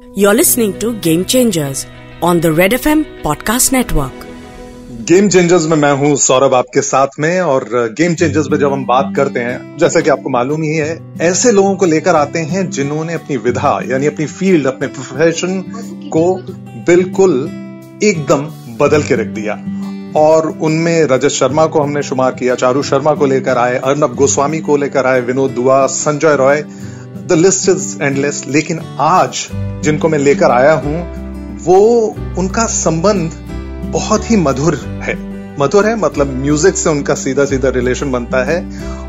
You're listening to Game Changers on the Red FM Podcast Network. Game changers में मैं हूँ सौरभ आपके साथ में और गेम चेंजर्स में जब हम बात करते हैं, जैसा कि आपको मालूम ही है, ऐसे लोगों को लेकर आते हैं जिन्होंने अपनी विधा, यानी अपनी फ़ील्ड अपने प्रोफेशन को बिल्कुल एकदम बदल के रख दिया और उनमें रजत शर्मा को हमने शुमार किया, चारू शर्मा को लेकर आए, अर्नब गोस्वामी को लेकर आए, Vinod Dua, Sanjay Roy the list is endless लेकिन आज जिनको मैं लेकर आया हूँ वो उनका संबंध बहुत ही मधुर है। मधुर है मतलब म्यूज़िक से उनका सीधा सीधा रिलेशन बनता है।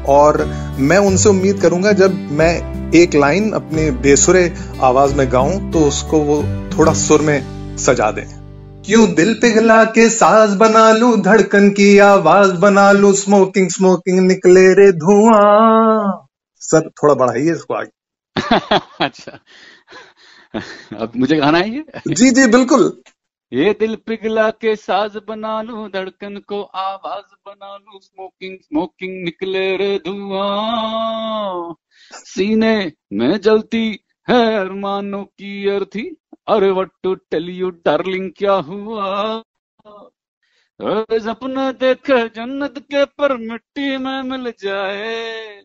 और मैं उनसे उम्मीद करूँगा जब मैं एक लाइन अपने बेसुरे आवाज़ में गाऊं तो उसको वो थोड़ा सुर में सजा दें। क्यों दिल पिघला के साज बना लू धड़कन की आवाज़ बना लू स्मोकिंग स्मोकिंग निकले रे धुआँ। सर थोड़ा बढ़ाइए इसको आगे। अच्छा। अब मुझे गाना है ये? जी जी बिल्कुल। ये दिल पिघला के साज बना लूँ धड़कन को आवाज़ बना लूँ स्मोकिंग स्मोकिंग निकले रे धुआँ। सीने में जलती है अरमानों की अर्थी। अरे what to tell you darling क्या हुआ? सपना देख जन्नत के पर मिट्टी में मिल जाए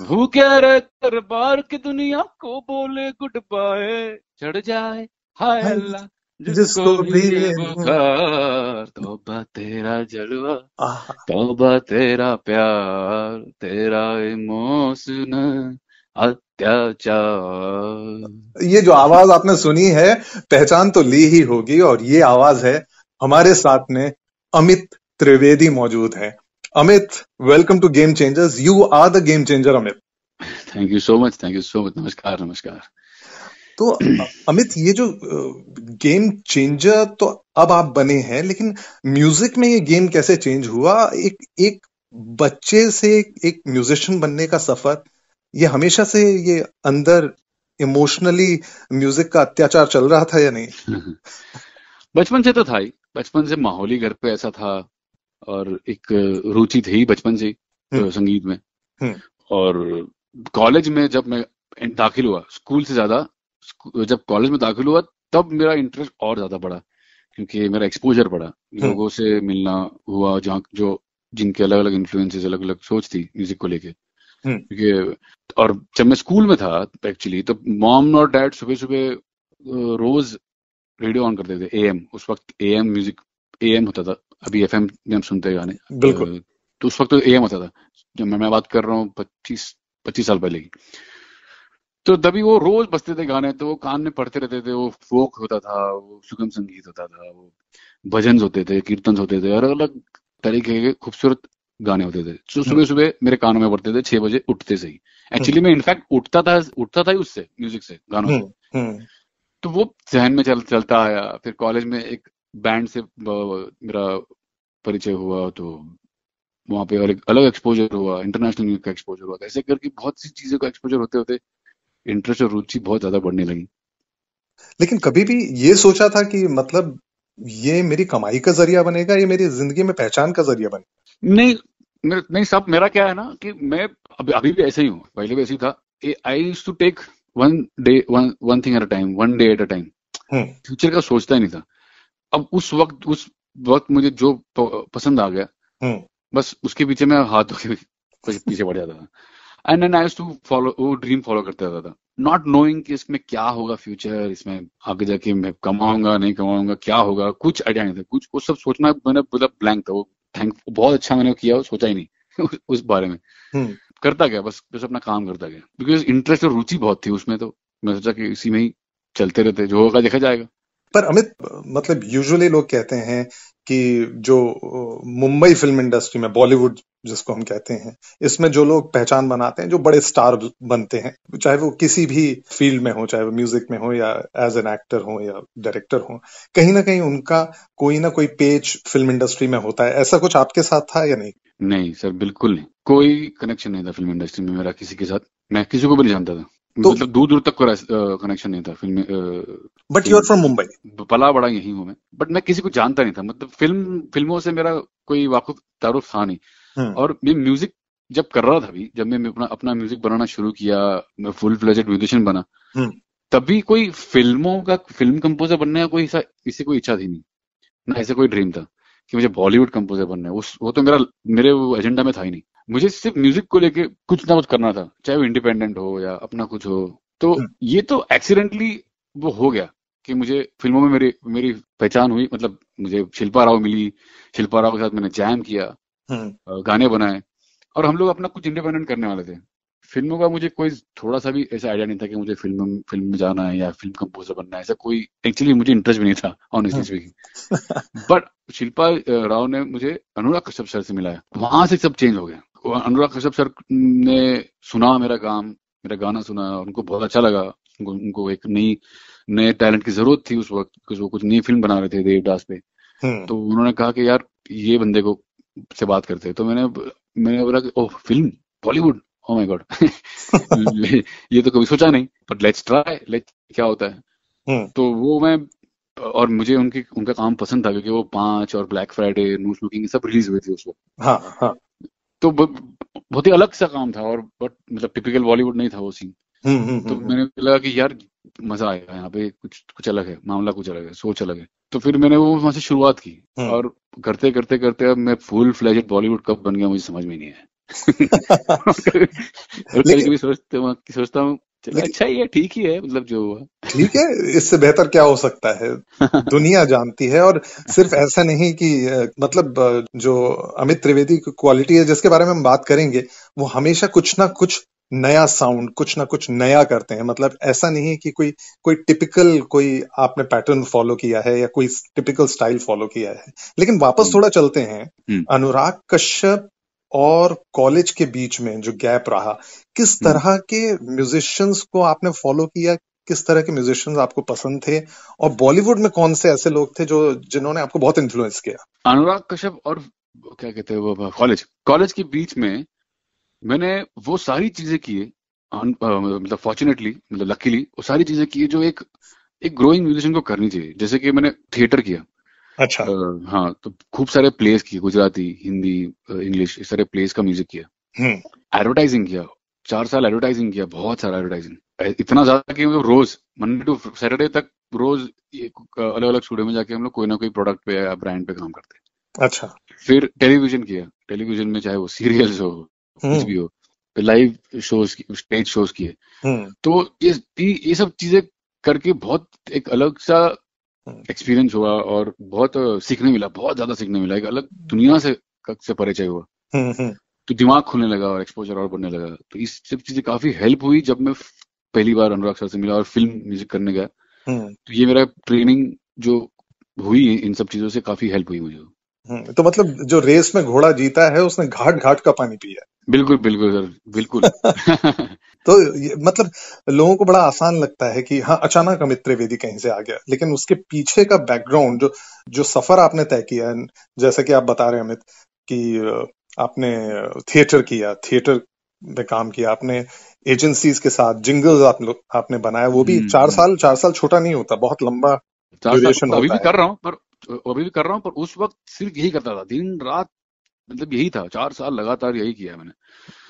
भूखे रह कर बार की दुनिया को बोले गुड बाय चढ़ जाए हाय अल्लाह जिसको भी बुखार तोबा तेरा जलवा तोबा तेरा प्यार तेरा इमोशन अत्याचार। ये जो आवाज़ आपने सुनी है पहचान तो ली ही होगी और ये आवाज़ है हमारे साथ में अमित त्रिवेदी मौजूद है। Amit welcome to game changers you are the game changer Amit thank you so much thank you so much नमस्कार नमस्कार। तो अमित ये जो गेम चेंजर तो अब आप बने हैं लेकिन म्यूज़िक में ये गेम कैसे चेंज हुआ? एक एक बच्चे से एक म्यूजिशियन बनने का सफ़र ये हमेशा से ये अंदर इमोशनली म्यूज़िक का अत्याचार चल रहा था या नहीं बचपन से तो था ही बचपन से माहौल घर पे ऐसा था और एक रुचि थी ही बचपन से हम्म। संगीत में हम्म। और कॉलेज में जब मैं दाखिल हुआ स्कूल से ज़्यादा जब कॉलेज में दाखिल हुआ तब मेरा इंटरेस्ट और ज़्यादा बढ़ा क्योंकि मेरा एक्सपोजर बढ़ा लोगों से मिलना हुआ जहाँ जो जिनके अलग अलग इन्फ्लुएंसेस अलग अलग सोच थी म्यूज़िक को लेके हम्म। क्योंकि और जब मैं स्कूल में था एक्चुअली तो मॉम और डैड सुबह सुबह रोज रेडियो ऑन करते थे एएम उस वक्त एएम म्यूज़िक एएम होता था। अभी एफएम में हम सुनते गाने। बिल्कुल। तो उस वक्त तो एएम होता था। जब मैं मैं बात कर रहा हूँ पच्चीस पच्चीस साल पहले की। तो तभी वो रोज बजते थे गाने तो वो कान में पढ़ते रहते थे वो फोक होता था वो सुगम संगीत होता था वो भजन होते थे कीर्तन होते थे अलग अलग तरीके के खूबसूरत गाने होते थे। तो सुबह सुबह मेरे कानों में पड़ते थे छह बजे उठते से ही। एक्चुअली मैं इनफैक्ट उठता था उठता था ही उससे म्यूज़िक से गानों से। हम्म। हम्म तो वो जहन में चल चलता आया। फिर कॉलेज में एक बैंड से मेरा परिचय हुआ तो वहाँ पे और एक अलग एक्सपोजर हुआ इंटरनेशनल म्यूज़िक का एक्सपोजर हुआ। ऐसे करके बहुत सी चीज़ों का एक्सपोजर होते होते इंटरेस्ट और रुचि बहुत ज़्यादा बढ़ने लगी। लेकिन कभी भी ये सोचा था कि मतलब ये मेरी कमाई का ज़रिया बनेगा ये मेरी ज़िंदगी में पहचान का ज़रिया बनेगा? नहीं नहीं सब मेरा क्या है ना कि मैं अभी अभी भी ऐसे ही हूँ। पहले भी ऐसे ही था। I use to take one day one one thing at a time one day at a time future का सोचता ही नहीं था। अब उस वक्त उस वक्त मुझे जो पसंद आ गया हम्म। बस उसके पीछे मैं हाथ धो के पीछे बढ़ जाता था। And then I to follow वो ड्रीम फॉलो करते रहता था। नॉट नोइंग कि इसमें क्या होगा फ्यूचर इसमें आगे जाके मैं कमाऊँगा नहीं कमाऊँगा क्या होगा कुछ आइडिया नहीं था। कुछ वो सब सोचना मैंने मतलब ब्लैंक था। वो थैंक बहुत अच्छा मैंने किया सोचा ही नहीं उस- बारे में। हम्म। करता गया बस बस अपना काम करता गया। बिकॉज़ इंटरेस्ट और रुचि बहुत थी उसमें तो मैं सोचा कि इसी में ही चलते रहते जो होगा देखा जाएगा। पर अमित मतलब यूजुअली लोग कहते हैं कि जो मुंबई फ़िल्म इंडस्ट्री में बॉलीवुड जिसको हम कहते हैं। इसमें जो लोग पहचान बनाते हैं जो बड़े स्टार बनते हैं चाहे वो किसी भी फ़ील्ड में हो चाहे वो म्यूज़िक में हो या एज एन एक्टर हो या डायरेक्टर हो कहीं ना कहीं उनका कोई ना कोई पेज फ़िल्म इंडस्ट्री में होता है। ऐसा कुछ आपके साथ था या नहीं? नहीं सर बिल्कुल नहीं। कोई कनेक्शन नहीं था फ़िल्म इंडस्ट्री में मेरा किसी के साथ। मैं किसी को भी नहीं जानता था। तो- मतलब दूर दूर तक कोई कनेक्शन नहीं था film but you are from Mumbai पला बड़ा यही हूँ मैं। बट मैं किसी को जानता नहीं था। मतलब फ़िल्म फ़िल्मों से मेरा कोई वाकुफ तारुफ था नहीं। और मैं म्यूज़िक जब कर रहा था भी जब मैं अपना अपना म्यूज़िक बनाना शुरू किया मैं फुल फ्लेजेड म्यूजिशियन बना हम्म। तभी कोई फ़िल्मों का फ़िल्म कंपोजर बनने का कोई इसी कोई इच्छा थी नहीं। ना ऐसा कोई ड्रीम था कि मुझे बॉलीवुड कंपोजर बनना है। उस वो तो मेरा मेरे एजेंडा में था ही नहीं। मुझे सिर्फ़ म्यूज़िक को लेके कुछ ना कुछ करना था चाहे वो इंडिपेंडेंट हो या अपना कुछ हो। तो हम्म। ये तो एक्सीडेंटली वो हो गया कि मुझे फ़िल्मों में मेरी मेरी पहचान हुई मतलब मुझे शिल्पा राव मिली। शिल्पा राव के साथ मैंने जैम किया। गाने बनाए। और हम लोग अपना कुछ इंडिपेंडेंट करने वाले थे। फ़िल्मों का मुझे कोई थोड़ा सा भी ऐसा आइडिया नहीं था कि मुझे फ़िल्म फ़िल्म में जाना है या फ़िल्म कंपोजर बनना है। ऐसा कोई एक्चुअली मुझे इंटरेस्ट भी नहीं था honestly speaking but Shilpa Rao ने मुझे अनुराग कश्यप सर से मिलाया। वहाँ से सब चेंज हो गया। अनुराग कश्यप सर ने सुना मेरा काम मेरा गाना सुना उनको बहुत अच्छा लगा। उनको, उनको एक नई नए टैलेंट की ज़रूरत थी उस वक्त वो कुछ नई फ़िल्म बना रहे थे देवदास पे। हम्म, तो उन्होंने कहा कि यार ये बंदे को से बात करते हैं। तो मैंने मैंने बोला कि oh film? Bollywood? Oh my god ये तो कभी सोचा नहीं बट लेट्स ट्राई लेट्स क्या होता है। हम्म, तो वो मैं और मुझे उनकी उनका काम पसंद था क्योंकि वो पाँच और ब्लैक फ्राइडे नो स्मोकिंग सब रिलीज़ हुए थे उस वक्त। हाँ हाँ। तो बहुत ही अलग सा काम था और बट मतलब टिपिकल बॉलीवुड नहीं था वो सीन हम्म, हम्म, तो मैंने लगा कि यार मज़ा आएगा यहाँ पे कुछ कुछ अलग है मामला कुछ अलग है सोच अलग है। तो फिर मैंने वो वहाँ से शुरुआत की हम्म। और करते करते करते अब मैं फुल फ्लेजेड बॉलीवुड कब बन गया मुझे समझ में नहीं है कभी सोचते सोचता हूँ अच्छा ही है ठीक ही है मतलब जो हुआ। ठीक है इससे बेहतर क्या हो सकता है? दुनिया जानती है और सिर्फ़ ऐसा नहीं कि मतलब जो अमित त्रिवेदी की क्वालिटी है जिसके बारे में हम बात करेंगे वो हमेशा कुछ ना कुछ नया साउंड कुछ ना कुछ नया करते हैं मतलब ऐसा नहीं है कि कोई कोई टिपिकल कोई आपने पैटर्न फॉलो किया है या कोई टिपिकल स्टाइल फॉलो किया है लेकिन वापस हम्म। थोड़ा चलते हैं हम्म। अनुराग कश्यप और कॉलेज के बीच में जो गैप रहा किस हम्म। तरह के म्यूजिशियंस को आपने फॉलो किया किस तरह के म्यूजिशियंस आपको पसंद थे और बॉलीवुड में कौन से ऐसे लोग थे जो जिन्होंने आपको बहुत इन्फ्लुएंस किया अनुराग कश्यप और क्या कहते हैं वो कॉलेज कॉलेज के बीच में मैंने वो सारी चीज़ें किए मतलब फॉर्चुनेटली मतलब लकीली वो सारी चीज़ें की जो एक एक ग्रोइंग म्यूजिशियन को करनी चाहिए। जैसे कि मैंने थिएटर किया। अच्छा। हाँ तो खूब सारे प्लेस किए गुजराती हिंदी इंग्लिश इस सारे प्लेस का म्यूज़िक किया। हम्म। एडवर्टाइजिंग किया। चार साल एडवर्टाइजिंग किया बहुत सारा एडवर्टाइजिंग इतना ज़्यादा कि मतलब रोज मंडे टू सैटरडे तक रोज अलग अलग स्टूडियो में जाके हम लोग कोई ना कोई प्रोडक्ट पे या ब्रांड पे काम करते। अच्छा। फिर टेलीविज़न किया। टेलीविज़न में चाहे वो सीरियल्स हो कुछ हम्म। भी हो लाइव शोज़ स्टेज शोज़ किए हम्म। तो ये ये सब चीज़ें करके बहुत एक अलग सा हम्म। एक्सपीरियंस हुआ और बहुत सीखने मिला बहुत ज़्यादा सीखने मिला एक अलग दुनिया से से परिचय हुआ। हम्म हम्म। तो दिमाग खुलने लगा और एक्सपोजर और बढ़ने लगा। तो इस सब चीज़ें काफ़ी हेल्प हुई जब मैं पहली बार अनुराग सर से मिला और फ़िल्म म्यूज़िक करने गया। हम्म। तो ये मेरा ट्रेनिंग जो हुई इन सब चीज़ों से काफ़ी हेल्प हुई मुझे। हम्म, तो मतलब जो रेस में घोड़ा जीता है उसने घाट घाट का पानी पिया बिल्कुल बिल्कुल सर बिल्कुल। तो मतलब लोगों को बड़ा आसान लगता है कि हाँ अचानक अमित त्रिवेदी कहीं से आ गया। लेकिन उसके पीछे का बैकग्राउंड जो जो सफ़र आपने तय किया है जैसे कि आप बता रहे हैं अमित कि आपने थिएटर किया थिएटर में काम किया आपने एजेंसीज के साथ जिंगल्स आप आपने बनाया वो भी हम्म, चार हम्म। साल चार साल छोटा नहीं होता बहुत लंबा चार साल अभी भी कर रहा हूँ पर अभी भी कर रहा हूँ पर उस वक्त सिर्फ़ यही करता था। दिन रात मतलब यही था। चार साल लगातार यही किया मैंने।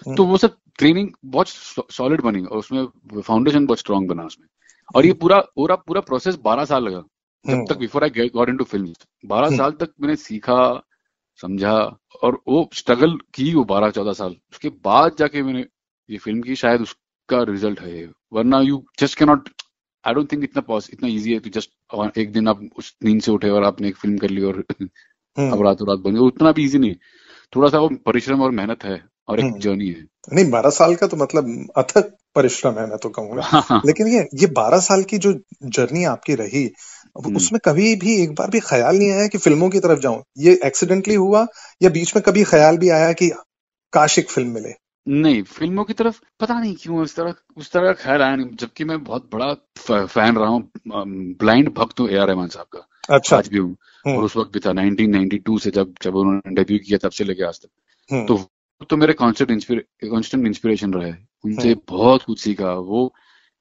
हम्म। तो वो सब ट्रेनिंग बहुत सॉलिड बनी और उसमें फाउंडेशन बहुत स्ट्रांग बना उसमें। और ये पूरा पूरा पूरा प्रोसेस बारह साल लगा जब हम्म। तक before I got into film बारह हम्म। साल तक मैंने सीखा समझा और वो स्ट्रगल की वो बारह चौदह साल। उसके बाद जाके मैंने ये फ़िल्म की शायद उसका रिज़ल्ट है वरना you just can not I don't think इतना पॉस इतना इजी है कि जस्ट एक दिन आप उस नींद से उठे और आपने एक फ़िल्म कर ली और हम्म। अब रातों रात बन गई उतना भी इजी नहीं थोड़ा सा वो परिश्रम और मेहनत है और एक हम्म। जर्नी है। नहीं बारह साल का तो मतलब अथक परिश्रम है मैं तो कहूँगा हाँ, लेकिन ये ये बारह साल की जो जर्नी आपकी रही हम्म। उसमें कभी भी एक बार भी ख्याल नहीं आया कि फ़िल्मों की तरफ़ जाऊँ। ये एक्सीडेंटली हुआ या बीच में कभी ख्याल भी आया कि काश एक फ़िल्म मिले? नहीं फ़िल्मों की तरफ़ पता नहीं क्यों उस तरह उस तरह का ख्याल आया नहीं जबकि मैं बहुत बड़ा फ़ैन रहा हूँ ब्लाइंड भक्त हूँ ए आर रहमान साहब का। अच्छा। आज भी हूँ। हम्म। और उस वक्त भी था 1992 से जब जब उन्होंने डेब्यू किया तब से लेके आज तक। हम्म, तो तो मेरे कांस्टेंट कांस्टेंट इंस्पिरेशन रहे उनसे हम्म। बहुत कुछ सीखा। वो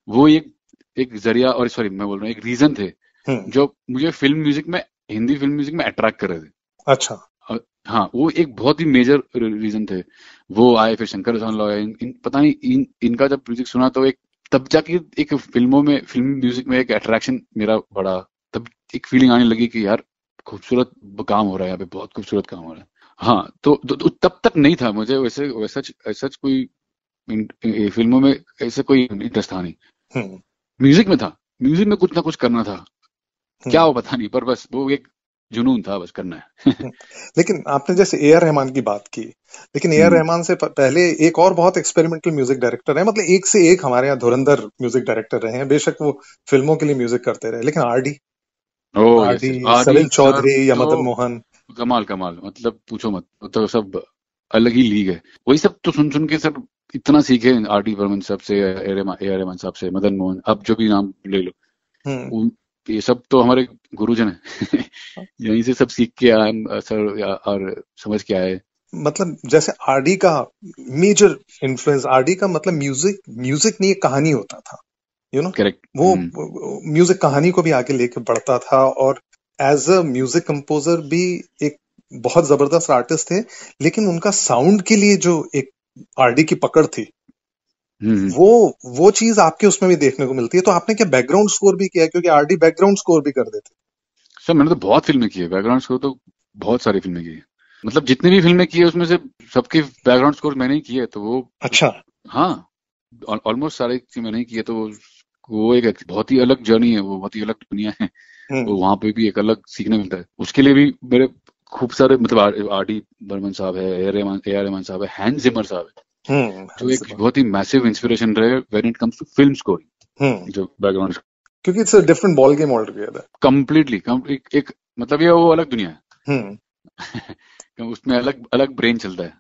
वो एक एक ज़रिया और सॉरी मैं बोल रहा हूँ एक रीजन थे जो मुझे फ़िल्म म्यूज़िक में हिंदी फ़िल्म म्यूज़िक में अट्रैक्ट कर रहे थे। अच्छा। हाँ वो एक बहुत ही मेजर रीजन थे। वो आए फिर शंकर लॉ इन, इन पता नहीं इन इनका जब म्यूज़िक सुना तो एक तब जाके एक फ़िल्मों में फ़िल्म म्यूज़िक में एक अट्रैक्शन मेरा बड़ा तब एक फीलिंग आने लगी कि यार खूबसूरत काम हो रहा है यहाँ पे बहुत खूबसूरत काम हो रहा है। हाँ तो, तो, तो तब तक नहीं था मुझे वैसे वैसा ऐसा कोई फ़िल्मों में ऐसे कोई इंटरेस्ट था नहीं। म्यूज़िक हम्म। में था। म्यूज़िक में कुछ ना कुछ करना था। क्या वो पता नहीं पर बस वो एक जुनून था बस करना है। लेकिन आपने जैसे ए आर रहमान की बात की लेकिन ए आर हम्म। रहमान से पहले एक और बहुत एक्सपेरिमेंटल म्यूज़िक डायरेक्टर है मतलब एक से एक हमारे यहाँ धुरंधर म्यूज़िक डायरेक्टर रहे हैं बेशक वो फ़िल्मों के लिए म्यूज़िक करते रहे लेकिन आर डी सलील चौधरी या तो मदन मोहन। कमाल कमाल मतलब पूछो मत तो सब अलग ही लीग है। वही सब तो सुन सुन के सब इतना सीखे आर डी बर्मन साहब से ए आर रहमान साहब से मदन मोहन अब जो भी नाम ले लो। हम्म। ये सब तो हमारे गुरुजन है यहीं से सब सीख के आए सर और समझ के आए मतलब जैसे आरडी का मेजर इन्फ्लुएंस आरडी का मतलब म्यूज़िक म्यूज़िक नहीं कहानी होता था यू नो करेक्ट वो म्यूज़िक हम्म। कहानी को भी आगे लेके बढ़ता था और एज अ म्यूज़िक कंपोजर भी एक बहुत ज़बरदस्त आर्टिस्ट थे लेकिन उनका साउंड के लिए जो एक आरडी की पकड़ थी। वो वो चीज़ आपके उसमें भी देखने को मिलती है। तो आपने क्या बैकग्राउंड स्कोर भी किया? क्योंकि आरडी बैकग्राउंड स्कोर भी कर देते। सर मैंने तो बहुत फ़िल्में की है। बैकग्राउंड स्कोर तो बहुत सारी फ़िल्में की है। मतलब जितनी भी फ़िल्में की है उसमें से सबके बैकग्राउंड स्कोर मैंने ही किए तो वो अच्छा। हाँ ऑलमोस्ट सारे मैंने ही किए तो वो वो एक बहुत ही अलग जर्नी है वो बहुत ही अलग दुनिया है। हम्म। तो वहाँ पे भी एक अलग सीखने मिलता है। उसके लिए भी मेरे खूब सारे मतलब आर डी बर्मन साहब है ए आर रहमान साहब है हैंड जिमर साहब है। हम्म, जो एक बहुत ही मैसिव इंस्पिरेशन रहे when it comes to film scoring जो बैकग्राउंड क्योंकि it's a different ball game all together completely एक मतलब ये वो अलग दुनिया है। हम्म। उसमें अलग अलग ब्रेन चलता है।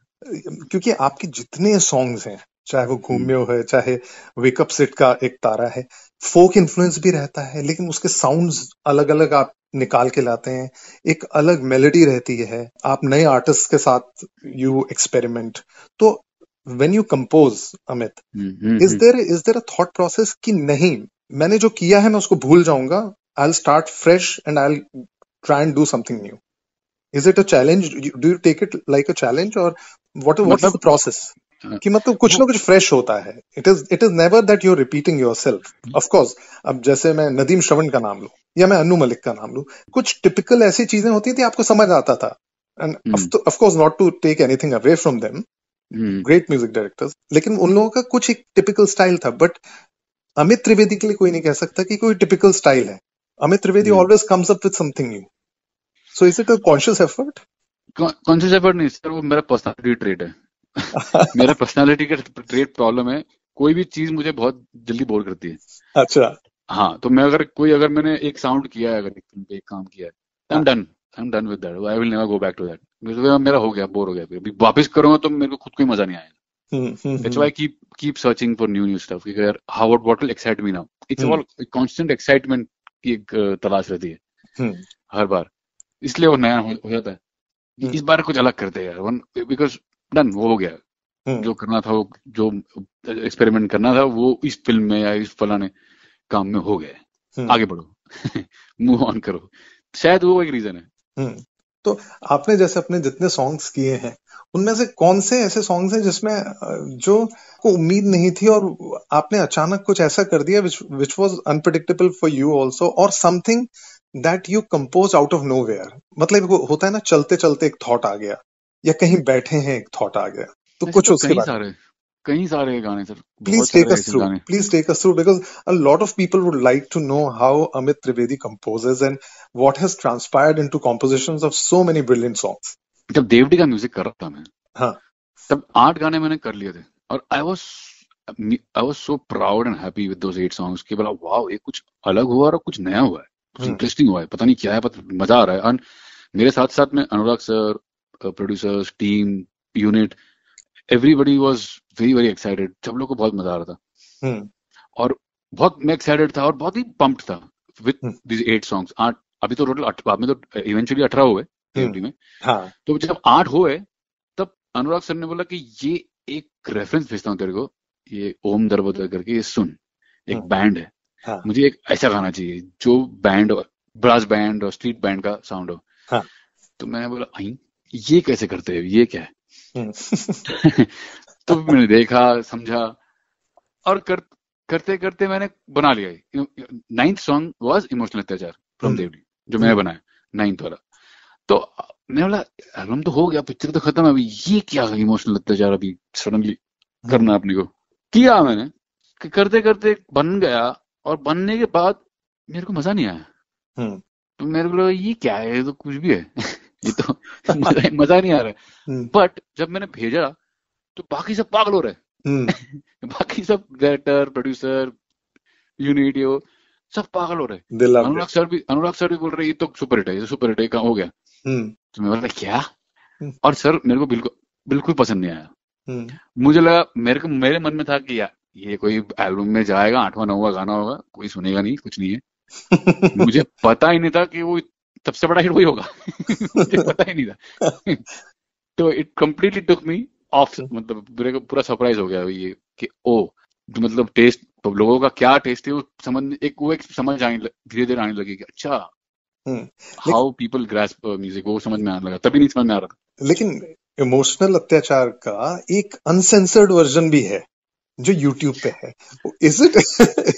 क्योंकि आपके जितने सॉन्ग्स हैं चाहे वो घूमे हो है चाहे वेकअप सेट का एक तारा है फोक इन्फ्लुएंस भी रहता है लेकिन उसके साउंड्स अलग अलग आप निकाल के लाते हैं। एक अलग मेलोडी रहती है। आप नए आर्टिस्ट के साथ यू एक्सपेरिमेंट तो when you compose Amit is there is there a thought process कि नहीं मैंने जो किया है मैं उसको भूल जाऊँगा I start fresh and I try and do something new is it a challenge do you take it like a challenge और what what is the process कि मतलब कुछ ना कुछ फ्रेश होता है. It is it is never that you repeating yourself of course अब जैसे मैं नदीम श्रवण का नाम लू या मैं अनु मलिक का नाम लू कुछ टिपिकल ऐसी चीज़ें होती थी आपको समझ आता था. And of course not to take anything away from them great music directors लेकिन उन लोगों का कुछ एक टिपिकल स्टाइल था बट अमित त्रिवेदी के लिए कोई नहीं कह सकता कि कोई टिपिकल स्टाइल है। Amit Trivedi always comes up with something new so is it a conscious effort conscious effort नहीं सर वो मेरा पर्सनालिटी ट्रेट है। मेरा पर्सनालिटी का ट्रेट प्रॉब्लम है कोई भी चीज़ मुझे बहुत जल्दी बोर करती है। अच्छा। हाँ तो मैं अगर कोई अगर मैंने एक साउंड किया है अगर एक काम किया है I am done I am done with that I will never go back to that मेरा हो गया बोर हो गया। अभी वापस करूँगा तो मेरे को खुद को ही मज़ा नहीं आएगा। That's why keep keep searching for new new stuff कि यार how what what will excite me now it's all constant excitement की एक तलाश रहती है। हम्म। हर बार। इसलिए वो नया हो, जाता है। हम्म। इस बार कुछ अलग करते हैं यार। बिकॉज़ डन वो हो गया। हम्म। जो करना था वो जो एक्सपेरिमेंट करना था वो इस फ़िल्म में या इस फलाने काम में हो गया आगे बढ़ो। मूव ऑन करो। शायद वो एक रीजन है। तो आपने जैसे अपने जितने सॉन्ग्स किए हैं उनमें से कौन से ऐसे सॉन्ग्स हैं जिसमें जो को उम्मीद नहीं थी और आपने अचानक कुछ ऐसा कर दिया which was unpredictable for you also और something that you compose out of nowhere मतलब होता है ना चलते चलते एक थॉट आ गया या कहीं बैठे हैं एक थॉट आ गया। तो कुछ तो उसके बारे कई सारे गाने sir please take us through please take us through because a lot of people would like to know how Amit Trivedi composes and what has transpired into compositions of so many brilliant songs जब देवडी का music कर रहा था मैं हाँ। तब आठ गाने मैंने कर लिए थे और I was I was so proud and happy with those eight songs कि बोला वाओ ये कुछ अलग हुआ और कुछ नया हुआ है कुछ इंटरेस्टिंग हम्म। हुआ है पता नहीं क्या है पता मज़ा आ रहा है। एंड मेरे साथ साथ में Anurag sir producers team unit everybody was very very excited सब लोग को बहुत मज़ा आ रहा था हम्म। और बहुत मैं एक्साइटेड था और बहुत ही पंप्ड था विद दिस एट सॉन्ग्स आठ अभी तो टोटल बाद में तो इवेंचुअली अठारह हुए हम्म। में हाँ. तो जब आठ हुए तब अनुराग सर ने बोला कि ये एक रेफरेंस भेजता हूँ तेरे को ये ओम दरबोदर करके ये सुन एक बैंड हम्म। है हाँ. मुझे एक ऐसा गाना चाहिए जो बैंड ब्रास बैंड और स्ट्रीट बैंड का साउंड हो हाँ. तो मैंने बोला ये कैसे करते हैं ये क्या है हम्म। तो मैंने देखा समझा। और कर, करते करते मैंने बना लिया। Ninth song was emotional Atyachar from hmm. DevD जो मैंने बनाया नाइन्थ वाला। तो मैं बोला एल्बम तो हो गया पिक्चर तो खत्म है अभी ये क्या इमोशनल अत्याचार अभी? सडनली करना अपने को। किया मैंने कि करते करते बन गया और बनने के बाद मेरे को मज़ा नहीं आया। हम्म, तो मेरे को लगा ये क्या है? ये तो कुछ भी है। ये तो मज़ा मज़ा नहीं आ रहा है। हम्म, बट जब मैंने भेजा तो बाकी सब पागल हो रहे हम्म, बाकी सब डायरेक्टर प्रोड्यूसर यूनिट ये सब पागल हो रहे हैं। अनुराग सर भी अनुराग सर भी बोल रहे ये तो सुपर हिट है ये तो सुपर हिट है हो गया? हम्म, तो मैं बोला क्या? हम्म। और सर मेरे को बिल्कुल बिल्कुल पसंद नहीं आया। हम्म, मुझे लगा मेरे को मेरे मन में था कि यार ये कोई एल्बम में जाएगा आठवां नौवा गाना होगा कोई सुनेगा नहीं कुछ नहीं है। मुझे पता ही नहीं था कि वो सबसे बड़ा हिट वही होगा। पता ही नहीं था। तो it completely took me off मतलब पूरे पूरा सरप्राइज़ हो गया ये कि ओ जो मतलब टेस्ट तो लोगों का क्या टेस्ट है वो समझ एक वो एक समझ आने धीरे धीरे आने लगी कि अच्छा। हाउ पीपल ग्रास्प म्यूज़िक वो समझ में आने लगा। तभी नहीं समझ में आ रहा लेकिन इमोशनल अत्याचार का एक अनसेंसर्ड वर्जन भी है। जो YouTube पे है is it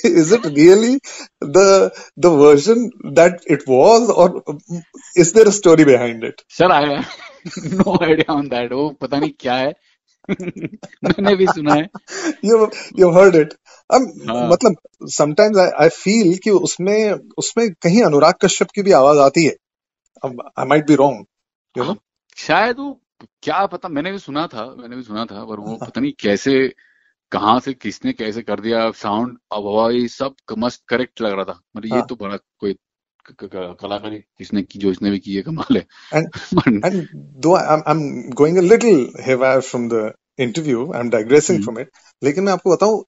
is it really the the version that it was और is there a story behind it sir I no idea on that वो पता नहीं क्या है। मैंने भी सुना है। You you heard it. Um, हाँ। मतलब sometimes I, I feel कि उसमें उसमें कहीं अनुराग कश्यप की भी आवाज़ आती है। I might be wrong you know शायद वो क्या पता मैंने भी सुना था मैंने भी सुना था पर वो पता नहीं कैसे कहाँ से किसने कैसे कर दिया साउंड आवाज़ सब मस्त करेक्ट लग रहा था मतलब हाँ. ये हाँ। तो बड़ा कोई कलाकारी किसने की जो इसने भी की है कमाल है And- And though I'm, I'm going a little haywire from the interview, I'm digressing Hmm. from it. लेकिन मैं आपको बताऊँ,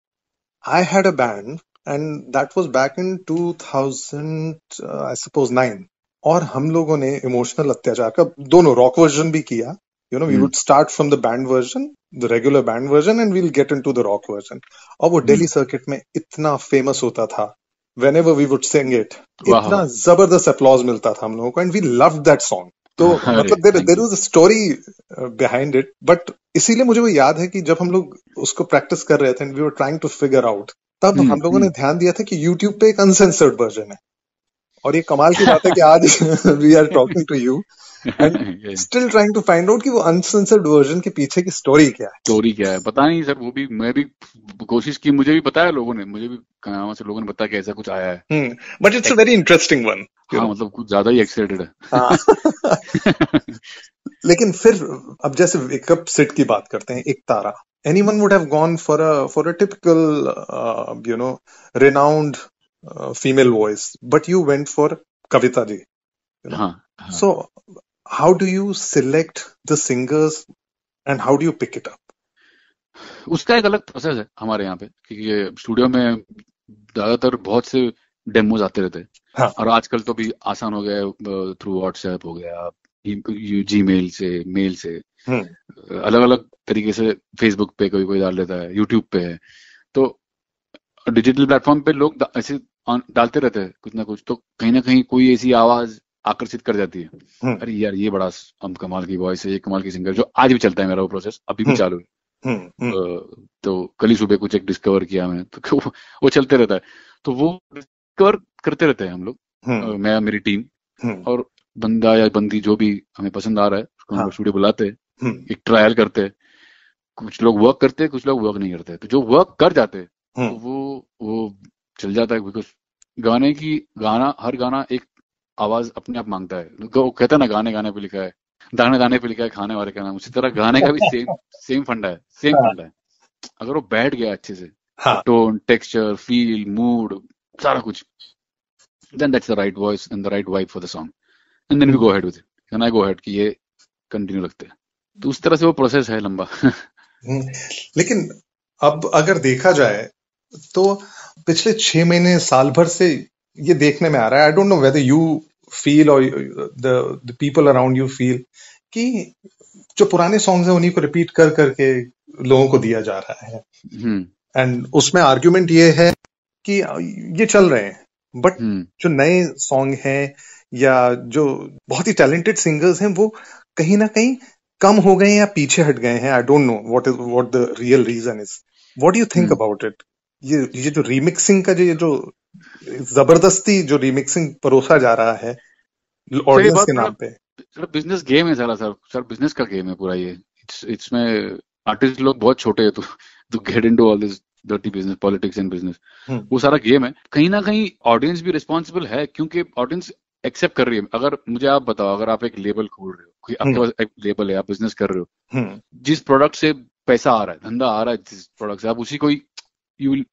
I had a band and that was back in 2000, uh, I suppose nine. और हम लोगों ने इमोशनल अत्याचार का दोनों रॉक वर्जन भी किया you know we Hmm. Would start from the band version the regular band version and we'll get into the rock version और वो दिल्ली सर्किट में इतना फ़ेमस होता था ever we would sing it वाह। इतना ज़बरदस्त अप्लॉज मिलता था हम लोगों को and we love that song तो मतलब there there you. Is story behind it but इसीलिए मुझे वो याद है कि जब हम लोग उसको प्रैक्टिस कर रहे थे and we were trying to figure out तब हम्म, हम लोगों ने हम्म। ध्यान दिया था कि यूट्यूब पे एक अनसेंसर्ड वर्जन है और ये कमाल की बात है कि आज we are talking to you Yes. Still trying to find out कि वो अनसेंसर्ड वर्जन के पीछे की स्टोरी क्या है। स्टोरी क्या है? पता नहीं सर वो भी मैं भी कोशिश की मुझे भी बताया लोगों ने मुझे भी कहाँ से लोगों ने बताया कि ऐसा कुछ आया है। But it's a very interesting one हाँ मतलब कुछ ज़्यादा ही एक्साइटेड है। हाँ। लेकिन फिर अब जैसे वेकअप सेट की बात करते हैं एक तारा। Anyone would have gone for a for a typical uh, you know renowned female voice but you went for kavita ji हाँ हाँ so how do you select the singers and how do you pick it up? उसका एक अलग process है हमारे यहाँ पे क्योंकि स्टूडियो में ज़्यादातर बहुत से डेमोज आते रहते हैं। हाँ। और आजकल तो भी आसान हो गया थ्रू व्हाट्सएप हो गया जी मेल से मेल से। हम्म। अलग अलग तरीके से फेसबुक पे कोई कोई डाल देता है यूट्यूब पे है। तो डिजिटल प्लेटफॉर्म पे लोग ऐसे डालते रहते हैं कुछ ना कुछ। तो कहीं ना कहीं कोई ऐसी आवाज़ आकर्षित कर जाती है। हम्म। अरे यार ये बड़ा हम कमाल की वॉइस है ये कमाल की सिंगर जो आज भी चलता है मेरा वो प्रोसेस अभी भी हम्म। चालू है। हम्म अ, तो कल ही सुबह कुछ एक डिस्कवर किया मैंने तो वो, वो चलते रहता है। तो वो डिस्कवर करते रहते हैं हम लोग मैं मेरी टीम और बंदा या बंदी जो भी हमें पसंद आ रहा है उसको हम हाँ। स्टूडियो बुलाते हैं एक ट्रायल करते हैं। कुछ लोग वर्क करते हैं कुछ लोग वर्क नहीं करते तो जो वर्क कर जाते हैं तो वो वो चल जाता है बिकॉज़ गाने की गाना हर गाना एक आवाज़ अपने आप माँगता है। वो कहता है ना गाने गाने पे लिखा है दाने दाने पे लिखा है खाने वाले का नाम। उसी तरह गाने का भी सेम सेम फंडा है सेम हाँ। फंडा है। अगर वो बैठ गया अच्छे से हाँ। टोन टेक्सचर फील मूड सारा कुछ then that's the right voice and the right vibe for the song and then we go ahead with it can I go ahead कि ये कंटिन्यू रखते हैं। तो उस तरह से वो प्रोसेस है लंबा। लेकिन अब अगर देखा जाए तो पिछले छह महीने साल भर से ये देखने में आ रहा है। I don't know whether you feel और the people around you feel कि जो पुराने सॉन्ग्स हैं उन्हीं को रिपीट कर करके लोगों को दिया जा रहा है। हम्म। एंड उसमें आर्ग्यूमेंट ये है कि ये चल रहे हैं। बट हम्म। जो नए सॉन्ग हैं या जो बहुत ही टैलेंटेड सिंगर्स हैं वो कहीं ना कहीं कम हो गए या पीछे हट गए हैं। I don't know what is what the real reason is what do you think about it ये ये जो रीमिक्सिंग का जो ये जो ज़बरदस्ती जो रीमिक्सिंग परोसा जा रहा है ऑडियंस के नाम पे। सर बिज़नेस गेम है सारा सर सर बिज़नेस का गेम है पूरा ये। इट्स इट्स में आर्टिस्ट लोग बहुत छोटे हैं तो to get into all this dirty business politics and business वो सारा गेम है। कहीं ना कहीं ऑडियंस भी रिस्पॉन्सिबल है क्योंकि ऑडियंस एक्सेप्ट कर रही है। अगर मुझे आप बताओ अगर आप एक लेबल खोल रहे हो कोई आपके हम्म। पास एक लेबल है आप बिज़नेस कर रहे हो हम्म। जिस प्रोडक्ट से पैसा आ रहा है धंधा आ रहा है जिस प्रोडक्ट से आप उसी को you will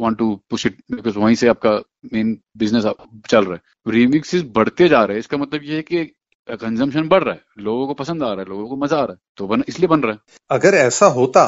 want to push it because वहीं से आपका मेन बिज़नेस चल रहा है। रिमिक्सेस बढ़ते जा रहे हैं। इसका मतलब ये है कि कंजम्पशन बढ़ रहा है। लोगों को पसंद आ रहा है। लोगों को मज़ा आ रहा है। तो बन इसलिए बन रहा है। अगर ऐसा होता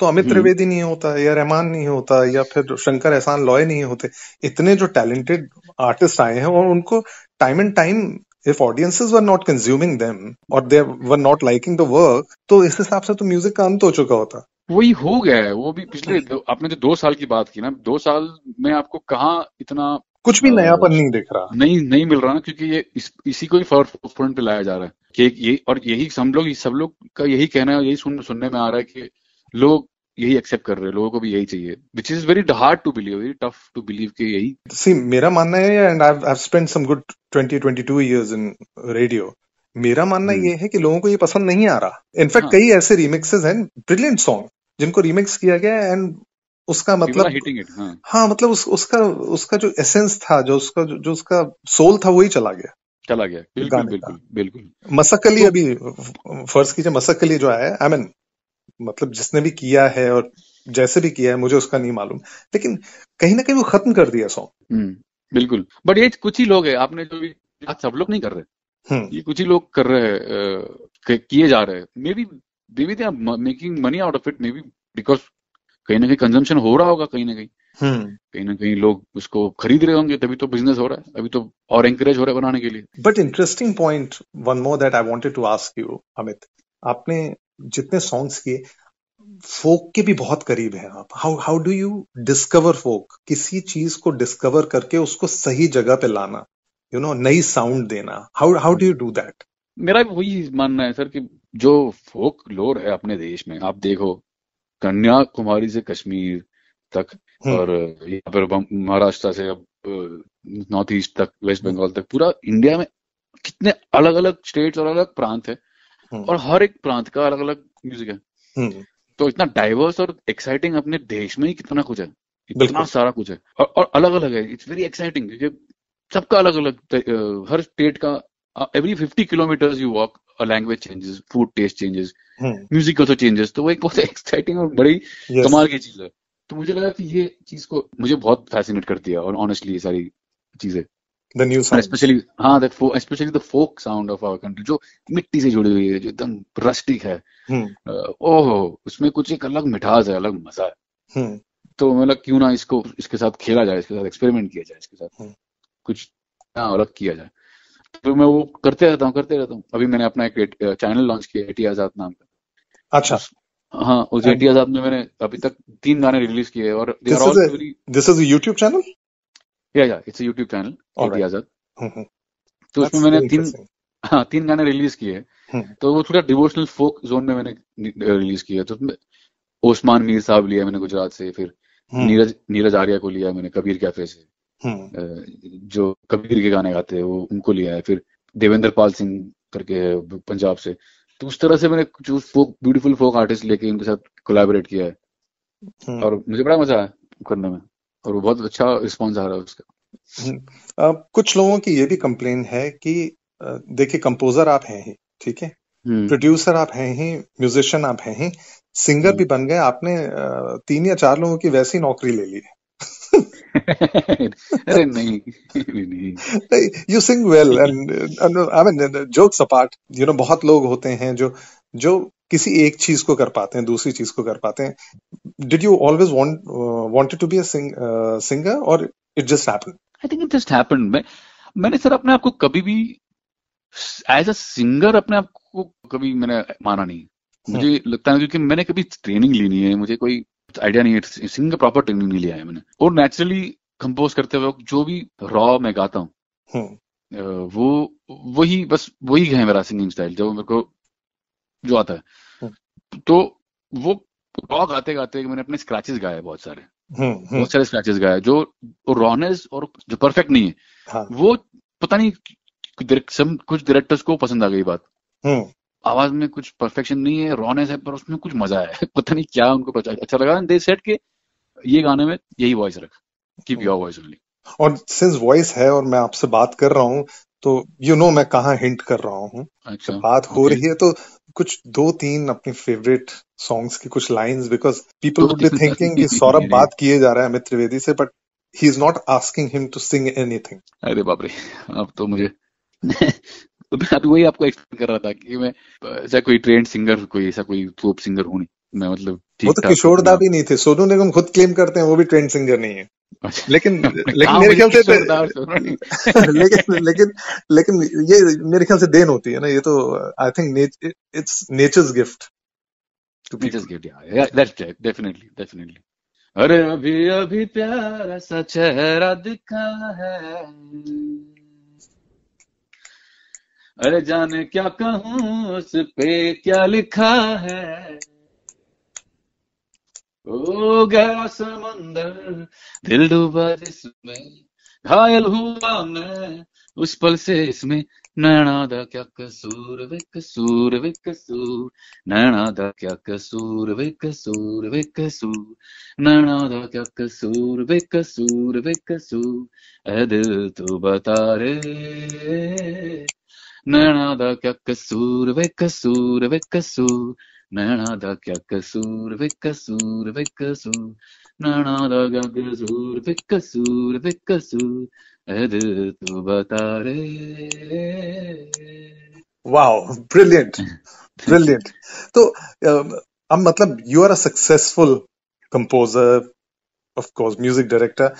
तो अमित हम्म। त्रिवेदी नहीं होता या रहमान नहीं होता या फिर शंकर एहसान लॉय नहीं होते। इतने जो टैलेंटेड आर्टिस्ट आए हैं और उनको time and time if audiences were not consuming them और they were not liking the work तो इस हिसाब से तो म्यूज़िक का अंत हो चुका होता। वही हो गया है। वो भी पिछले आपने जो दो साल की बात की ना दो साल में आपको कहा इतना कुछ भी नयापन नहीं दिख रहा। नहीं नहीं मिल रहा ना क्योंकि ये इस, इसी को ही फ्रंट पे लाया जा रहा है कि ये और यही हम लोग सब लोग का यही कहना है यही सुन, सुनने में आ रहा है कि लोग यही एक्सेप्ट कर रहे हैं लोगों को भी यही चाहिए which is very hard to believe very tough to believe कि यही। सी मेरा मानना है and I have spent some good 20 22 years in radio मेरा मानना hmm. ये है कि लोगों को ये पसंद नहीं आ रहा। इनफैक्ट हाँ. कई ऐसे रिमिक्सेस हैं ब्रिलियंट सॉन्ग जिनको रिमिक्स किया गया एंड उसका मतलब हाँ. हाँ मतलब उस, उसका उसका जो एसेंस था जो उसका जो, जो उसका सोल था वही चला गया। चला गया। बिल्कुल बिल्कुल बिल्कुल। मसकली तो, अभी फ़र्ज़ कीजिए मसकली जो है आई मीन मतलब जिसने भी किया है और जैसे भी किया है मुझे उसका नहीं मालूम। लेकिन कहीं ना कहीं वो खत्म कर दिया सॉन्ग हम्म, बिल्कुल। बट ये कुछ ही लोग है आपने जो भी सब लोग नहीं कर रहे। हम्म। ये कुछ ही लोग कर रहे हैं किए जा रहे हैं। Maybe may they are making money out of it maybe because कहीं ना कहीं कंजम्पशन हो रहा होगा कहीं ना कहीं। हम्म। कहीं ना कहीं लोग उसको खरीद रहे होंगे तभी तो बिज़नेस हो रहा है अभी तो और एंकरेज हो रहा है बनाने के लिए। But interesting point one more that I wanted to ask you Amit आपने जितने सॉन्ग्स किए फोक के भी बहुत करीब है आप। How how do you discover folk किसी चीज़ को डिस्कवर करके उसको सही जगह पे लाना यू नो नई साउंड देना। How how do you do that मेरा वही मानना है सर कि जो फोक लोर है अपने देश में आप देखो कन्याकुमारी से कश्मीर तक हम्म। और यहाँ पर महाराष्ट्र से अब नॉर्थ ईस्ट तक वेस्ट बंगाल तक पूरा इंडिया में कितने अलग अलग स्टेट्स और अलग प्रांत है हम्म। और हर एक प्रांत का अलग अलग म्यूज़िक है हम्म। तो इतना डाइवर्स और एक्साइटिंग अपने देश में ही कितना कुछ है इतना सारा कुछ है और, और अलग अलग है इट्स वेरी एक्साइटिंग क्योंकि सबका अलग अलग हर स्टेट का every fifty kilometre you walk language changes food taste changes music also changes तो वो एक बहुत एक्साइटिंग और बड़ी yes. कमाल की चीज़ है तो मुझे लगा कि ये चीज़ को मुझे बहुत फैसिनेट करती है और ऑनेस्टली ये सारी चीज़ें द न्यू साउंड स्पेशली हाँ that specially the folk sound of our country जो मिट्टी से जुड़ी हुई है जो एकदम रस्टिक है hmm. ओह उसमें कुछ एक अलग मिठास है अलग मज़ा है hmm. तो मतलब क्यों ना इसको इसके साथ खेला जाए इसके साथ एक्सपेरिमेंट किया जाए इसके साथ hmm. कुछ अलग किया जाए तो मैं वो करते रहता हूँ करते रहता हूँ। अभी मैंने अपना एक चैनल लॉन्च किया एटी आज़ाद नाम का। अच्छा। हाँ उस एटी आज़ाद में मैंने अभी तक तीन गाने रिलीज़ किए और दिस इज़ यूट्यूब चैनल या या it's YouTube channel AT Azaad तो उसमें मैंने तीन हाँ तीन गाने रिलीज़ किए हम्म। तो वो थोड़ा डिवोशनल फोक जोन में मैंने रिलीज़ किया तो ओस्मान मीर साहब लिया मैंने गुजरात से फिर हम्म। नीरज नीरज आर्या को लिया मैंने कबीर कैफ़े से। जो कबीर के गाने गाते हैं वो उनको लिया है। फिर देवेंद्र पाल सिंह करके है पंजाब से। तो उस तरह से मैंने जो फोक ब्यूटीफुल फोक आर्टिस्ट लेके उनके साथ कोलैबोरेट किया है। हम्म। और मुझे बड़ा मज़ा आया करने में। और वो बहुत अच्छा रिस्पॉन्स आ रहा है उसका। हम्म। कुछ लोगों की ये भी कंप्लेन है कि देखिए कंपोजर आप हैं ही ठीक है? प्रोड्यूसर आप हैं ही म्यूजिशियन आप हैं ही सिंगर भी बन गए। आपने तीन या चार लोगों की वैसी नौकरी ले ली है। अरे नहीं you sing well and I mean jokes apart you know बहुत लोग होते हैं जो जो किसी एक चीज़ को कर पाते हैं दूसरी चीज़ को कर पाते हैं। Did you always want wanted to be a singer और it just happened I think it just happened मैं मैंने सर अपने आप को कभी भी एज अ सिंगर अपने आप को कभी मैंने माना नहीं। मुझे hmm. लगता है क्योंकि मैंने कभी ट्रेनिंग ली नहीं है मुझे कोई आइडिया नहीं है सिंगिंग का प्रॉपर ट्रेनिंग नहीं लिया है मैंने। और नेचुरली कंपोज करते वक्त जो भी रॉ मैं गाता हूँ हम्म। वो वही बस वही है मेरा सिंगिंग स्टाइल जो मेरे को जो आता है। तो वो रॉ गाते गाते मैंने अपने स्क्रैचेस गाए बहुत सारे। हम्म हम्म। बहुत सारे स्क्रैचेस गाए जो रॉनेस और जो परफेक्ट नहीं है। हाँ। वो पता नहीं कुछ डायरेक्टर्स को पसंद आ गई बात। हम्म। आवाज़ में कुछ परफेक्शन नहीं है रॉनेस है पर उसमें कुछ मज़ा है। पता नहीं क्या उनको अच्छा लगा दे सेट के ये गाने में यही वॉइस रख। कीप योर वॉइस ओनली और सिंस वॉइस है और मैं आपसे बात कर रहा हूँ तो यू नो मैं कहाँ हिंट कर रहा हूँ। अच्छा बात हो okay. रही है तो कुछ दो तीन अपनी फेवरेट सॉन्ग्स की कुछ lines because people would be thinking कि सौरभ बात किए जा रहा है अमित त्रिवेदी से but he is not asking him to sing anything अरे बाप रे अब तो मुझे तो मैं अभी वही आपको एक्सप्लेन कर रहा था कि मैं ऐसा कोई ट्रेंड सिंगर कोई ऐसा कोई पॉप सिंगर हूँ नहीं। मैं मतलब वो तो किशोर दा भी नहीं थे। सोनू निगम खुद क्लेम करते हैं वो भी ट्रेंड सिंगर नहीं है। अच्छा। लेकिन लेकिन मेरे ख्याल से लेकिन लेकिन लेकिन ये मेरे ख्याल से देन होती है ना। ये तो I think it's nature's gift to yeah that's right. Definitely, definitely. अरे अभी अभी प्यारा सा चेहरा दिखा है। अरे जाने क्या कहूँ उस पे क्या लिखा है? ओ गहरा समंदर, दिल डूबा जिसमें, घायल हुआ मैं, उस पल से इसमें, नैना दा क्या कसूर, वे कसूर वे कसूर, नैना दा क्या कसूर, वे कसूर वे कसूर, नैना दा क्या कसूर, वे कसूर वे कसूर, ऐ दिल तू बता रे। नैना दा क्या कसूर वे कसूर वे कसूर नैना दा क्या कसूर वे कसूर वे कसूर नैना दा क्या कसूर वे कसूर वे कसूर दिल तू बता रे। वाओ ब्रिलियंट ब्रिलियंट तो अब मतलब you are a successful composer of course music director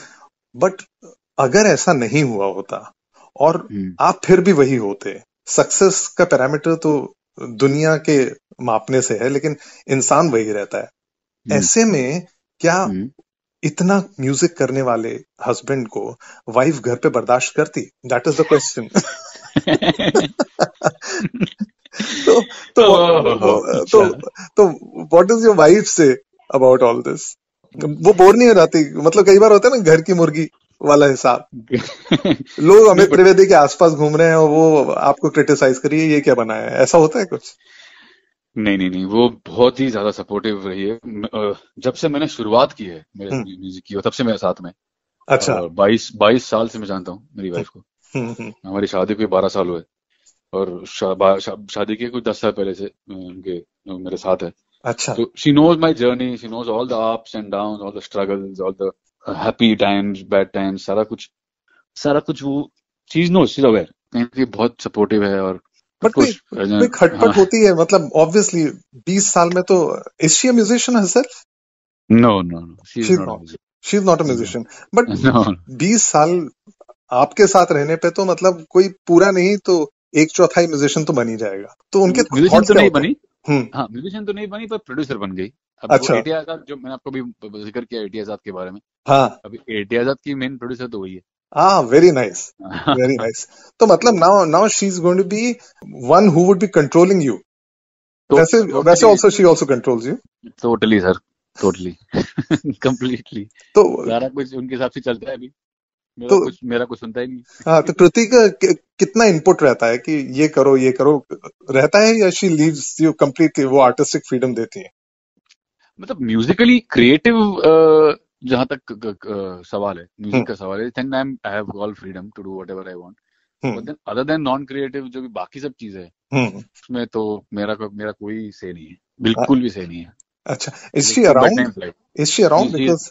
but अगर ऐसा नहीं हुआ होता और हम्म, आप फिर भी वही होते सक्सेस का पैरामीटर तो दुनिया के मापने से है लेकिन इंसान वही रहता है। हम्म, ऐसे में क्या हम्म। इतना म्यूज़िक करने वाले हस्बैंड को वाइफ घर पे बर्दाश्त करती? दैट इज़ द क्वेश्चन तो तो तो अच्छा। तो what is your wife say about all this वो बोर नहीं हो जाती। मतलब कई बार होता है ना घर की मुर्गी वाला हिसाब। लोग अमित त्रिवेदी के आसपास घूम रहे हैं और वो आपको क्रिटिसाइज करिए ये क्या बनाया है? ऐसा होता है कुछ? नहीं नहीं नहीं वो बहुत ही ज़्यादा सपोर्टिव रही है। जब से मैंने शुरुआत की है मेरे हम्म, म्यूज़िक की तब से मेरे साथ में। अच्छा। बाईस बाईस साल से मैं जानता हूँ मेरी वाइफ को। हम्म, हम्म, हमारी शादी को बारह साल हुए। और शा, शा, शादी के कुछ दस साल पहले से उनके मेरे साथ है। अच्छा। तो she knows my journey she knows all the ups and down all the struggles all the happy times bad times सारा कुछ सारा कुछ वो चीज़ नो शी अवेयर कहीं ना बहुत सपोर्टिव है और बट खटपट हाँ। होती है? मतलब ऑब्वियसली 20 साल में तो is she a musician herself no no no she is not she is not a musician but no 20 साल आपके साथ रहने पे तो मतलब कोई पूरा नहीं तो एक चौथाई म्यूजिशियन तो बन ही जाएगा। तो उनके म्यूजिशियन तो नहीं बनी। हम्म। हाँ म्यूजिशियन तो नहीं बनी पर प्रोड्यूसर बन गई। अब अच्छा। एटी आज़ाद जो मैंने आपको भी ज़िक्र किया एटी आज़ाद के बारे में। हाँ। अभी एटी आज़ाद की मेन प्रोड्यूसर तो वही है। हाँ वेरी नाइस वेरी नाइस तो मतलब now now she is going to be one who would be controlling you वैसे वैसे also she also controls you totally sir totally completely तो सारा कुछ उनके हिसाब से चलता है अभी। मेरा तो कुछ मेरा कुछ सुनता ही नहीं हाँ। तो कृति कि- कितना इनपुट रहता है कि ये करो ये करो रहता है या शी लीव्स यू कंप्लीटली वो आर्टिस्टिक फ्रीडम देती है? मतलब म्यूजिकली क्रिएटिव जहाँ तक सवाल है हम्म म्यूज़िक का सवाल है think I I have all freedom to do whatever I want but hmm. Then other than non creative जो भी बाकी सब चीज़ें है हम्म। उसमें तो मेरा को, मेरा कोई से नहीं है। बिल्कुल भी से नहीं है। अच्छा is she around is she around because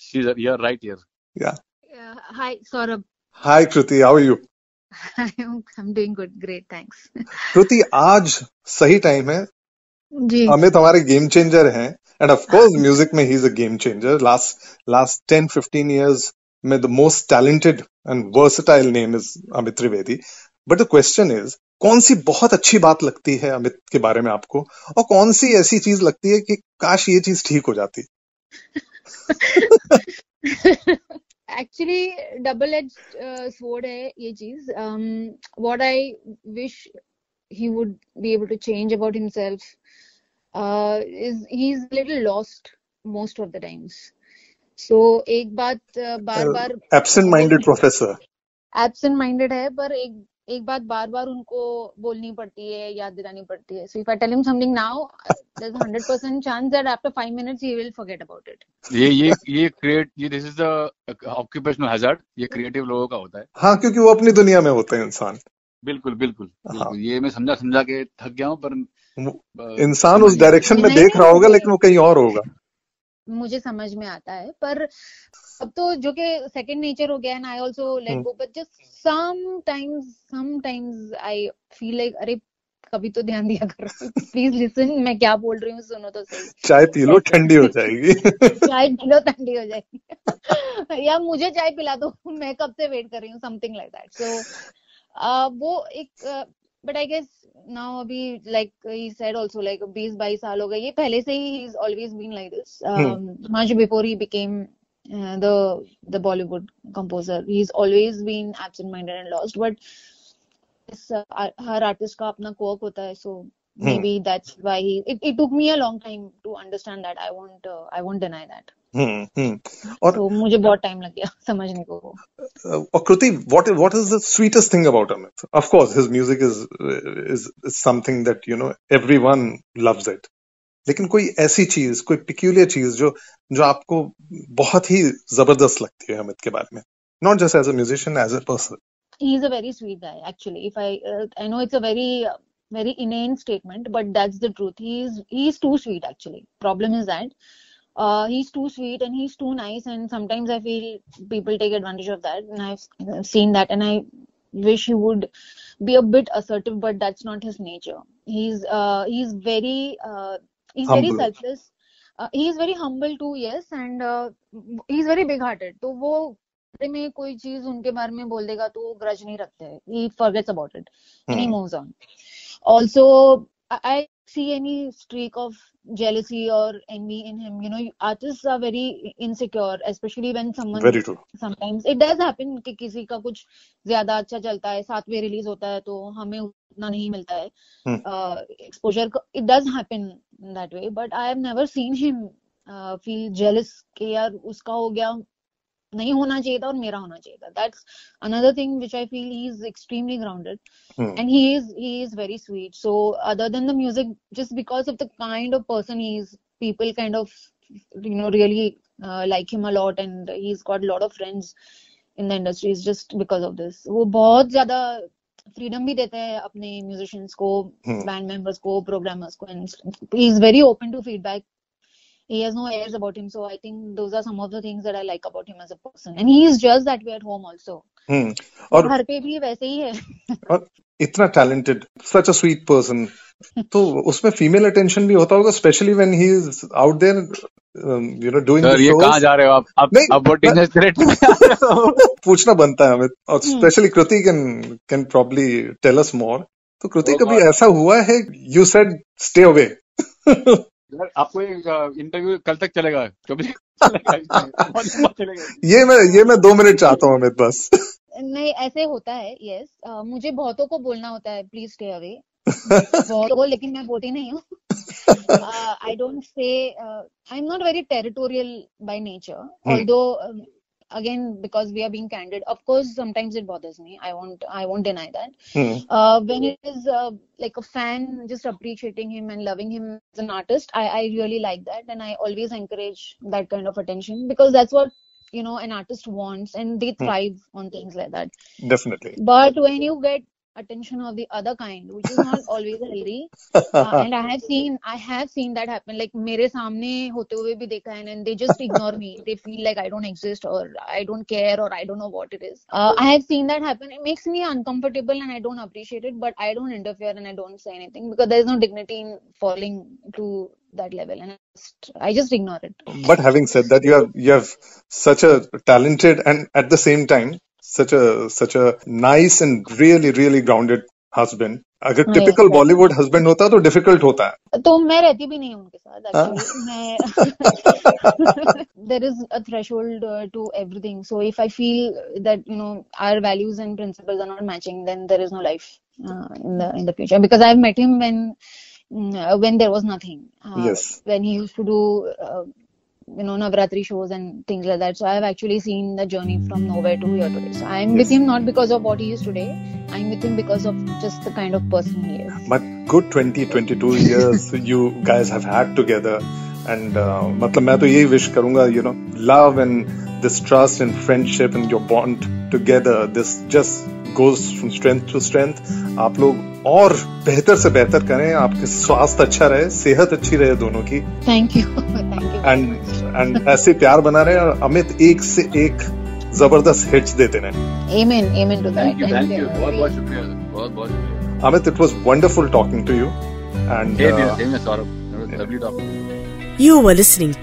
she you are right here या Uh, hi, Saurabh. Hi Kriti how are you I'm I'm doing good. Great, thanks. Kriti आज सही टाइम है। जी। अमित हमारे गेम चेंजर हैं। एंड ऑफ़ कोर्स म्यूज़िक में ही is a game changer last last 10 15 years में the most talented and versatile name is Amit Trivedi but the question is कौन सी बहुत अच्छी बात लगती है अमित के बारे में आपको? और कौन सी ऐसी चीज़ लगती है कि, काश ये चीज़ ठीक हो जाती? एक्चुअली डबल एज स्वॉर्ड है ये चीज़. What I wish he would be able to change about himself uh, is he's a little lost most of the times. So एक बात uh, बार बार absent minded professor absent minded है पर एक एक बात बार बार उनको बोलनी पड़ती है याद दिलानी पड़ती है। So if I tell him something now there is 100% chance that after 5 minutes he will forget about it ये ये ये क्रिएट ये this is the occupational hazard ये क्रिएटिव लोगों का होता है। हाँ क्योंकि वो अपनी दुनिया में होते हैं इंसान। बिल्कुल बिल्कुल। हाँ। बिल्कुल ये मैं समझा समझा के थक गया हूँ पर इंसान उस डायरेक्शन में देख रहा होगा मुझे लेकिन वो कहीं और होगा। मुझे समझ में आता है पर अब तो जो कि सेकंड नेचर हो गया है I also let go but just sometimes sometimes I feel like अरे कभी तो ध्यान दिया करो। प्लीज़ लिसन मैं क्या बोल रही हूँ सुनो तो सही। चाय पी लो ठंडी हो जाएगी। चाय पी लो ठंडी हो जाएगी। या मुझे चाय पिला दो मैं कब से वेट कर रही हूँ समथिंग लाइक दैट सो वो एक बट आई गेस नाउ अभी like he said also like 20 22 साल हो गए। ये पहले से ही is always been like this much before he became the the Bollywood composer he is always been absent minded and lost but her artist का अपना कोक होता है so maybe that's why he it took me a long time to understand that I won't I won't deny that hmm, hmm. और तो मुझे बहुत time लग गया समझने को। और Kriti what what is the sweetest thing about Amit of his music is is something that you know everyone loves it लेकिन कोई ऐसी चीज़ कोई पिक्यूलियर चीज़ जो जो आपको बहुत ही ज़बरदस्त लगती है अमित के बारे में। Not just as a musician as a person he is a very sweet guy actually if I I know it's a very very inane statement but that's the truth he is he is too sweet actually problem is that uh, he's too sweet and he's too nice and sometimes i feel people take advantage of that and i've uh, seen that and i wish he would be a bit assertive but that's not his nature he's uh, he's very uh, he's very humble selfless uh, he's very humble too yes and uh, he's very big hearted तो वो बारे में कोई चीज उनके बारे में बोल देगा तो वो ग्रज नहीं रखते हैं he forgets about it and he hmm moves on also I I see any streak of jealousy or envy in him. You know, artists are very insecure, especially when someone very true. sometimes it does happen कि किसी का कुछ ज़्यादा अच्छा चलता है साथ में रिलीज़ होता है तो हमें उतना नहीं मिलता है ka, exposure it does happen that way but I have never seen him feel jealous कि यार उसका हो गया नहीं होना चाहिए था और मेरा होना चाहिए था। That's another thing which I feel he is extremely grounded and he is he is very sweet so other than the music just because of the kind of person he is people kind of you know really like him a lot and he is got lot of friends in the industry is just because of this वो बहुत ज़्यादा freedom भी देते हैं अपने musicians को hmm. Band members को programmers को and he is very open to feedback he has no airs about him so i think those are some of the things that i like about him as a person. And he is just that way at home also. Hmm और घर पे भी वैसे ही है। और इतना talented such a sweet person तो उसमें फीमेल अटेंशन भी होता होगा specially when he is out there you know doing ये कहाँ जा रहे हो आप? आप नहीं आप जा रहे हो। पूछना बनता है हमें। और specially Kriti can can probably tell us more तो कृति कभी ऐसा हुआ है यू सेड स्टे अवे यार आपको एक इंटरव्यू कल तक चलेगा। कभी ये मैं ये मैं दो मिनट चाहता हूँ अमित बस। नहीं ऐसे होता है यस मुझे बहुतों को बोलना होता है प्लीज़ स्टे अवे बहुतों को लेकिन मैं बोलती नहीं हूँ। I don't say I am not very territorial by nature although again because we are being candid of course sometimes it bothers me. I won't i won't deny that. Mm. uh, when it is uh, like a fan just appreciating him and loving him as an artist I, I really like that. And i always encourage that kind of attention because that's what you know an artist wants and they hmm. thrive mm. on things like that. Definitely. But when you get attention of the other kind which is not always healthy. Uh, and i have seen i have seen that happen. Like mere samne hote hue bhi dekha hai and they just ignore me. They feel like i don't exist or i don't care or i don't know what it is. Uh, i have seen that happen. It makes me uncomfortable and i don't appreciate it but i don't interfere and i don't say anything because there is no dignity in falling to that level and I just, I just ignore it. But having said that you have you have such a talented and at the same time such a such a nice and really really grounded husband. अगर हाँ, typical yes, Bollywood husband होता तो difficult होता है तो मैं रहती भी नहीं हूँ उनके साथ हाँ? एक्चुअली मैं there is a threshold uh, to everything. So if I feel that you know our values and principles are not matching, then there is no life uh, in the in the future. Because I've met him when mm, uh, when there was nothing. Uh, Yes. When he used to do. Uh, you know Navratri shows and things like that. So I've actually seen the journey from nowhere to here today. So I'm with Yes. him not because of what he is today. I'm with him because of just the kind of person he is. But good 20, 22 years you guys have had together. And uh, मतलब मैं तो यही wish करूंगा you know love and this trust and friendship and your bond together this just goes from strength to strength आप लोग और बेहतर से बेहतर करें आपके स्वास्थ्य अच्छा रहे सेहत अच्छी रहे दोनों की thank you. Thank you. very and and ऐसे प्यार बना रहे और अमित एक से एक ज़बरदस्त हिट्स देते रहे Amen. Amen to that. Thank you thank you बहुत बहुत शुक्रिया बहुत बहुत शुक्रिया Amit it was wonderful talking to you and same here, Saurabh. It was lovely talking to you. You were listening